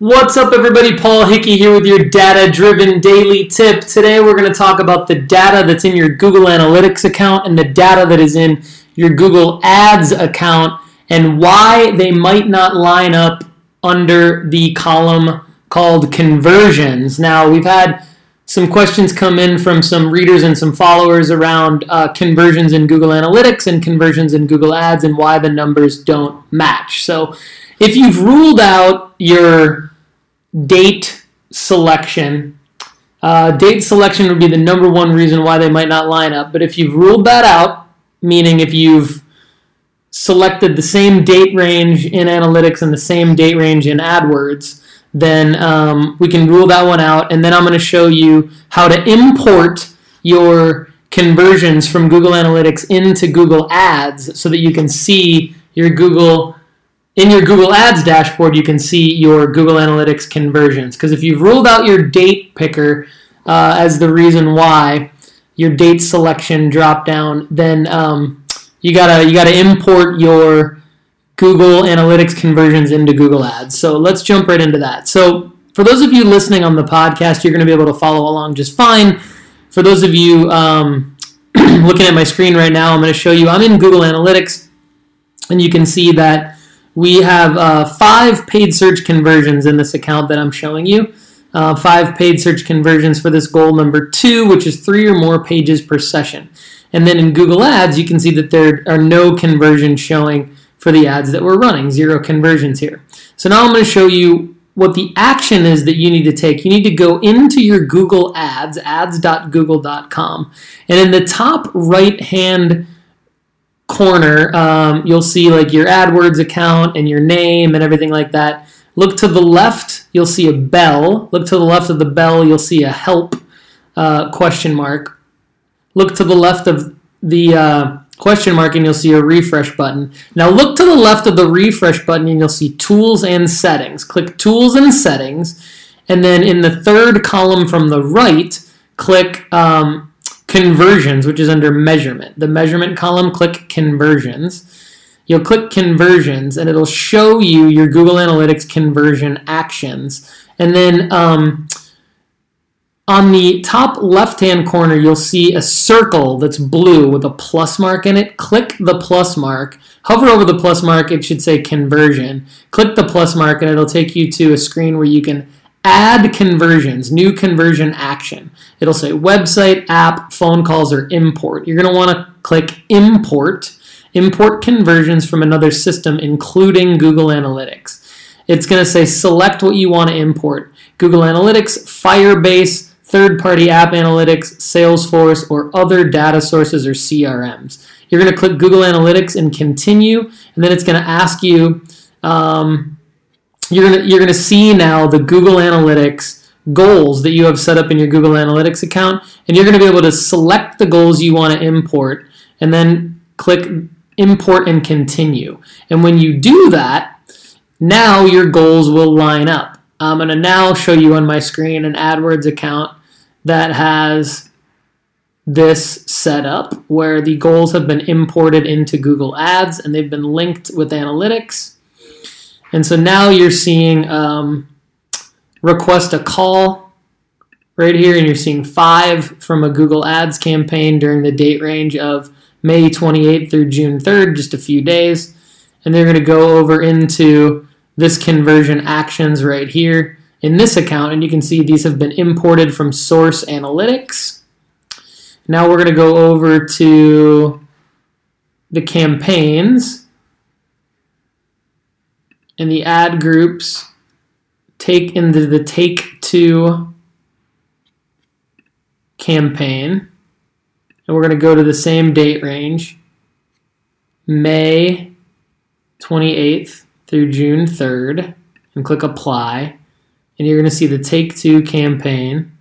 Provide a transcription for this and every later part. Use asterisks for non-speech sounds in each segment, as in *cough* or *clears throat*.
What's up, everybody? Paul Hickey here with your data driven daily tip. Today, we're going to talk about the data that's in your Google Analytics account and the data that is in your Google Ads account and why they might not line up under the column called conversions. Now, we've had some questions come in from some readers and some followers around uh, conversions in Google Analytics and conversions in Google Ads and why the numbers don't match. So, if you've ruled out your date selection. Uh, date selection would be the number one reason why they might not line up. But if you've ruled that out, meaning if you've selected the same date range in analytics and the same date range in AdWords, then um, we can rule that one out. And then I'm going to show you how to import your conversions from Google Analytics into Google Ads so that you can see your Google in your Google Ads dashboard, you can see your Google Analytics conversions. Because if you've ruled out your date picker uh, as the reason why your date selection drop down, then um, you gotta you gotta import your Google Analytics conversions into Google Ads. So let's jump right into that. So for those of you listening on the podcast, you're going to be able to follow along just fine. For those of you um, *clears throat* looking at my screen right now, I'm going to show you. I'm in Google Analytics, and you can see that we have uh, five paid search conversions in this account that I'm showing you. Uh, five paid search conversions for this goal number two, which is three or more pages per session. And then in Google Ads, you can see that there are no conversions showing for the ads that we're running, zero conversions here. So now I'm going to show you what the action is that you need to take. You need to go into your Google Ads, ads.google.com, and in the top right hand corner, um, you'll see like your AdWords account and your name and everything like that. Look to the left, you'll see a bell. Look to the left of the bell, you'll see a help uh, question mark. Look to the left of the uh, question mark and you'll see a refresh button. Now look to the left of the refresh button and you'll see tools and settings. Click tools and settings and then in the third column from the right, click um, conversions, which is under measurement. The measurement column, click conversions. You'll click conversions and it'll show you your Google Analytics conversion actions. And then um, on the top left hand corner, you'll see a circle that's blue with a plus mark in it. Click the plus mark. Hover over the plus mark, it should say conversion. Click the plus mark and it'll take you to a screen where you can add conversions, new conversion action. It'll say website, app, phone calls, or import. You're going to want to click import, import conversions from another system, including Google Analytics. It's going to say select what you want to import Google Analytics, Firebase, third party app analytics, Salesforce, or other data sources or CRMs. You're going to click Google Analytics and continue, and then it's going to ask you. Um, you're gonna you're gonna see now the Google Analytics goals that you have set up in your Google Analytics account, and you're gonna be able to select the goals you want to import, and then click import and continue. And when you do that, now your goals will line up. I'm gonna now show you on my screen an AdWords account that has this set up where the goals have been imported into Google Ads and they've been linked with analytics. And so now you're seeing um, request a call right here, and you're seeing five from a Google Ads campaign during the date range of May 28th through June 3rd, just a few days. And they're going to go over into this conversion actions right here in this account, and you can see these have been imported from Source Analytics. Now we're going to go over to the campaigns and the ad groups take into the take two campaign. And we're going to go to the same date range, May 28th through June 3rd, and click apply. And you're going to see the take two campaign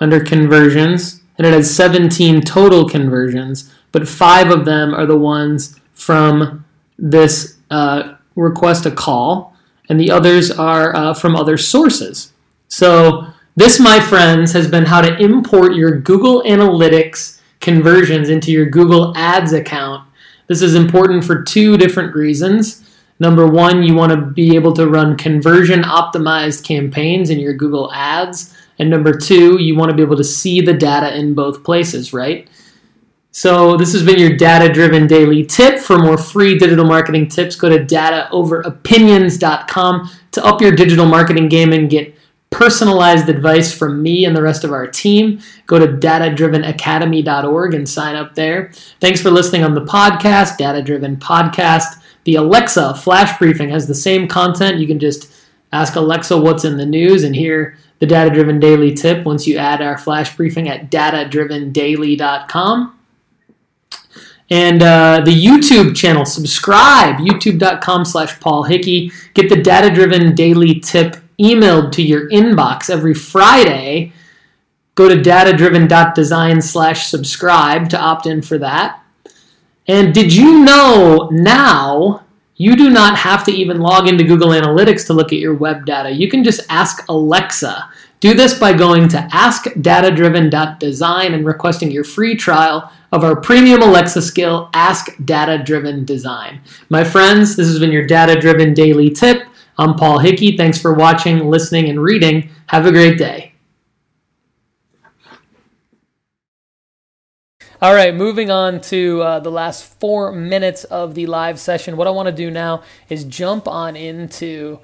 under conversions. And it has 17 total conversions, but five of them are the ones from this uh, request a call, and the others are uh, from other sources. So, this, my friends, has been how to import your Google Analytics conversions into your Google Ads account. This is important for two different reasons. Number one, you want to be able to run conversion optimized campaigns in your Google Ads. And number two, you want to be able to see the data in both places, right? So this has been your data-driven daily tip. For more free digital marketing tips, go to dataoveropinions.com to up your digital marketing game and get personalized advice from me and the rest of our team. Go to datadrivenacademy.org and sign up there. Thanks for listening on the podcast, Data Driven Podcast. The Alexa flash briefing has the same content. You can just ask Alexa what's in the news and hear the Data Driven Daily tip once you add our flash briefing at datadrivendaily.com. And uh, the YouTube channel, subscribe, youtube.com slash Paul Hickey. Get the Data Driven Daily tip emailed to your inbox every Friday. Go to datadriven.design slash subscribe to opt in for that. And did you know now you do not have to even log into Google Analytics to look at your web data? You can just ask Alexa. Do this by going to askdatadriven.design and requesting your free trial of our premium Alexa skill, Ask Data Driven Design. My friends, this has been your Data Driven Daily Tip. I'm Paul Hickey. Thanks for watching, listening, and reading. Have a great day. All right, moving on to uh, the last four minutes of the live session. What I want to do now is jump on into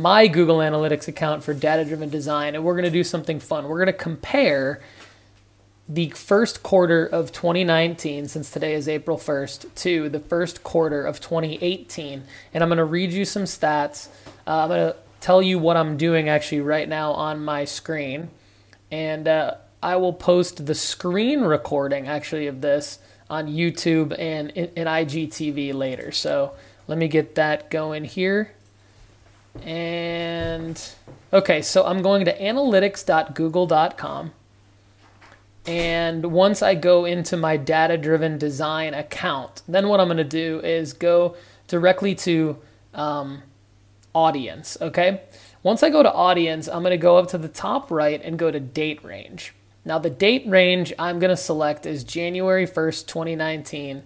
my Google Analytics account for data driven design, and we're going to do something fun. We're going to compare the first quarter of 2019, since today is April 1st, to the first quarter of 2018. And I'm going to read you some stats. Uh, I'm going to tell you what I'm doing actually right now on my screen. And uh, I will post the screen recording actually of this on YouTube and in, IGTV later. So let me get that going here. And okay, so I'm going to analytics.google.com. And once I go into my data driven design account, then what I'm going to do is go directly to um, audience. Okay. Once I go to audience, I'm going to go up to the top right and go to date range. Now, the date range I'm going to select is January 1st, 2019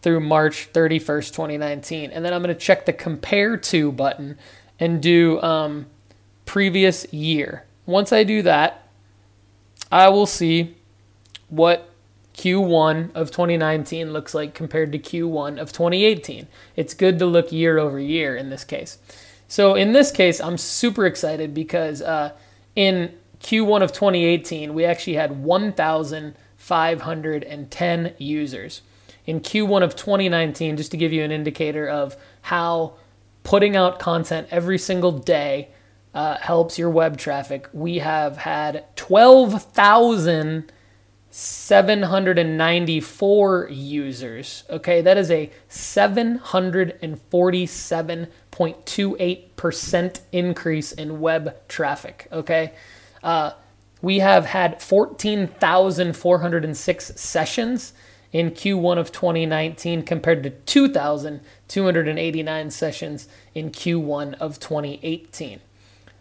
through March 31st, 2019. And then I'm going to check the compare to button and do um, previous year. Once I do that, I will see what Q1 of 2019 looks like compared to Q1 of 2018. It's good to look year over year in this case. So in this case, I'm super excited because uh, in Q1 of 2018, we actually had 1,510 users. In Q1 of 2019, just to give you an indicator of how putting out content every single day uh, helps your web traffic, we have had 12,794 users. Okay, that is a 747.28% increase in web traffic. Okay. Uh, we have had 14,406 sessions in Q1 of 2019 compared to 2,289 sessions in Q1 of 2018.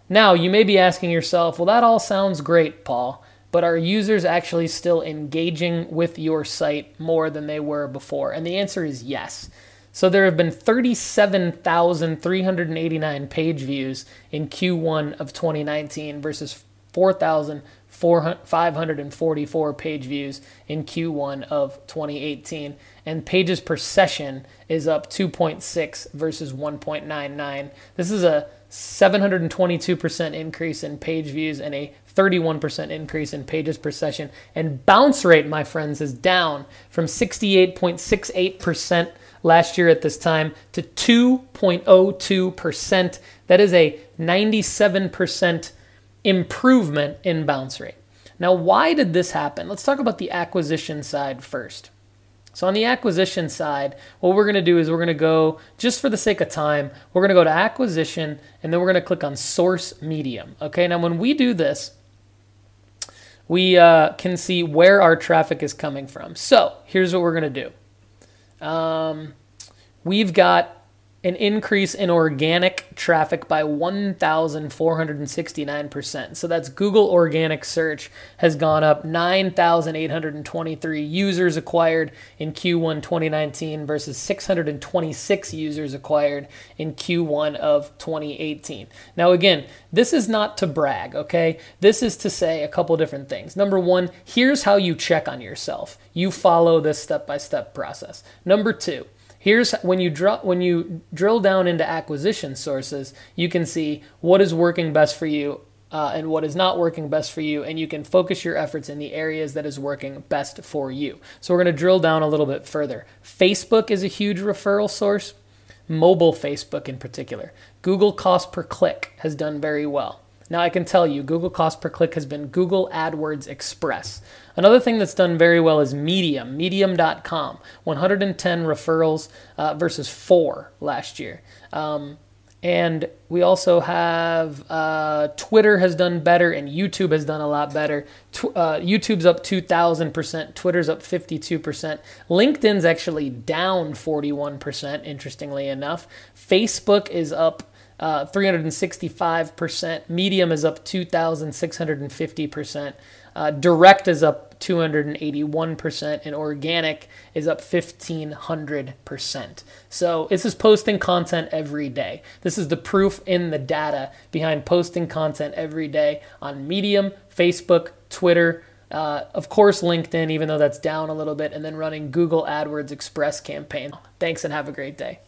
Now, you may be asking yourself, well, that all sounds great, Paul, but are users actually still engaging with your site more than they were before? And the answer is yes. So there have been 37,389 page views in Q1 of 2019 versus 4,544 page views in Q1 of 2018. And pages per session is up 2.6 versus 1.99. This is a 722% increase in page views and a 31% increase in pages per session. And bounce rate, my friends, is down from 68.68% last year at this time to 2.02%. That is a 97% improvement in bounce rate. Now, why did this happen? Let's talk about the acquisition side first. So, on the acquisition side, what we're going to do is we're going to go, just for the sake of time, we're going to go to acquisition and then we're going to click on source medium. Okay, now when we do this, we uh, can see where our traffic is coming from. So, here's what we're going to do um, we've got an increase in organic traffic by 1,469%. So that's Google organic search has gone up 9,823 users acquired in Q1 2019 versus 626 users acquired in Q1 of 2018. Now, again, this is not to brag, okay? This is to say a couple different things. Number one, here's how you check on yourself. You follow this step by step process. Number two, Here's when you when you drill down into acquisition sources, you can see what is working best for you uh, and what is not working best for you, and you can focus your efforts in the areas that is working best for you. So we're going to drill down a little bit further. Facebook is a huge referral source, mobile Facebook in particular. Google cost per click has done very well. Now, I can tell you, Google cost per click has been Google AdWords Express. Another thing that's done very well is Medium, medium.com. 110 referrals uh, versus four last year. Um, and we also have uh, Twitter has done better, and YouTube has done a lot better. Tw- uh, YouTube's up 2,000%, Twitter's up 52%. LinkedIn's actually down 41%, interestingly enough. Facebook is up uh, 365%. Medium is up 2,650%. Uh, direct is up 281%, and organic is up 1,500%. So this is posting content every day. This is the proof in the data behind posting content every day on Medium, Facebook, Twitter, uh, of course, LinkedIn, even though that's down a little bit, and then running Google AdWords Express campaign. Thanks and have a great day.